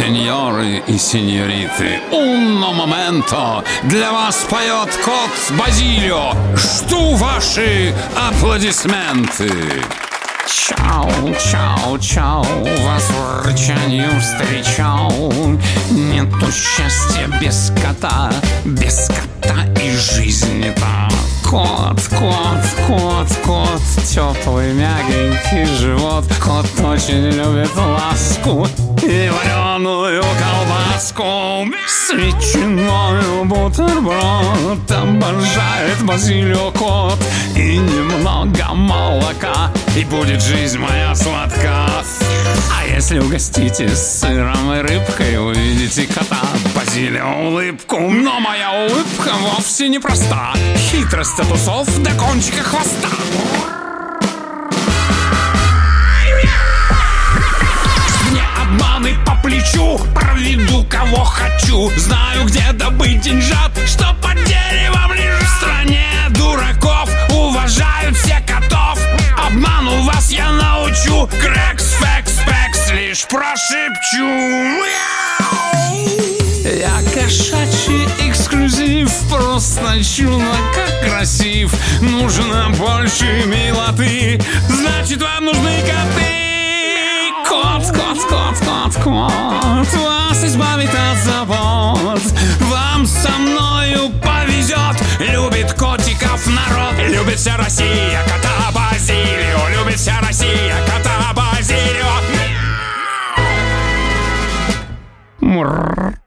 Сеньоры и сеньориты, унно моменто Для вас поет кот Базилио. Жду ваши аплодисменты. Чау, чау, чау, вас в рычании встречал. Нету счастья без кота, без кота и та Кот, кот, кот, кот, теплый мягенький живот. Кот очень любит ласку и вареную колбаску. С ветчиной бутерброд Обожает Базилио кот. И немного молока И будет жизнь моя сладка. А если угостите сыром и рыбкой Увидите кота Базилио улыбку Но моя улыбка вовсе не проста Хитрость от усов до кончика хвоста. Мне обманы по плечу Проведу кого хочу. Знаю, где добыть деньжат Что под деревом лежат. В стране дураков Уважают все котов. Обману вас я научу. Крэкс, фэкс, пэкс Лишь прошепчу я кошачий эксклюзив Просто чудо, как красив. Нужно больше милоты Значит, вам нужны коты. Кот, кот, кот, кот, кот Вас избавит от забот. Вам со мною повезет Любит котиков народ. Любит вся Россия кота Базилио Любит вся Россия кота Базилио. Мурр.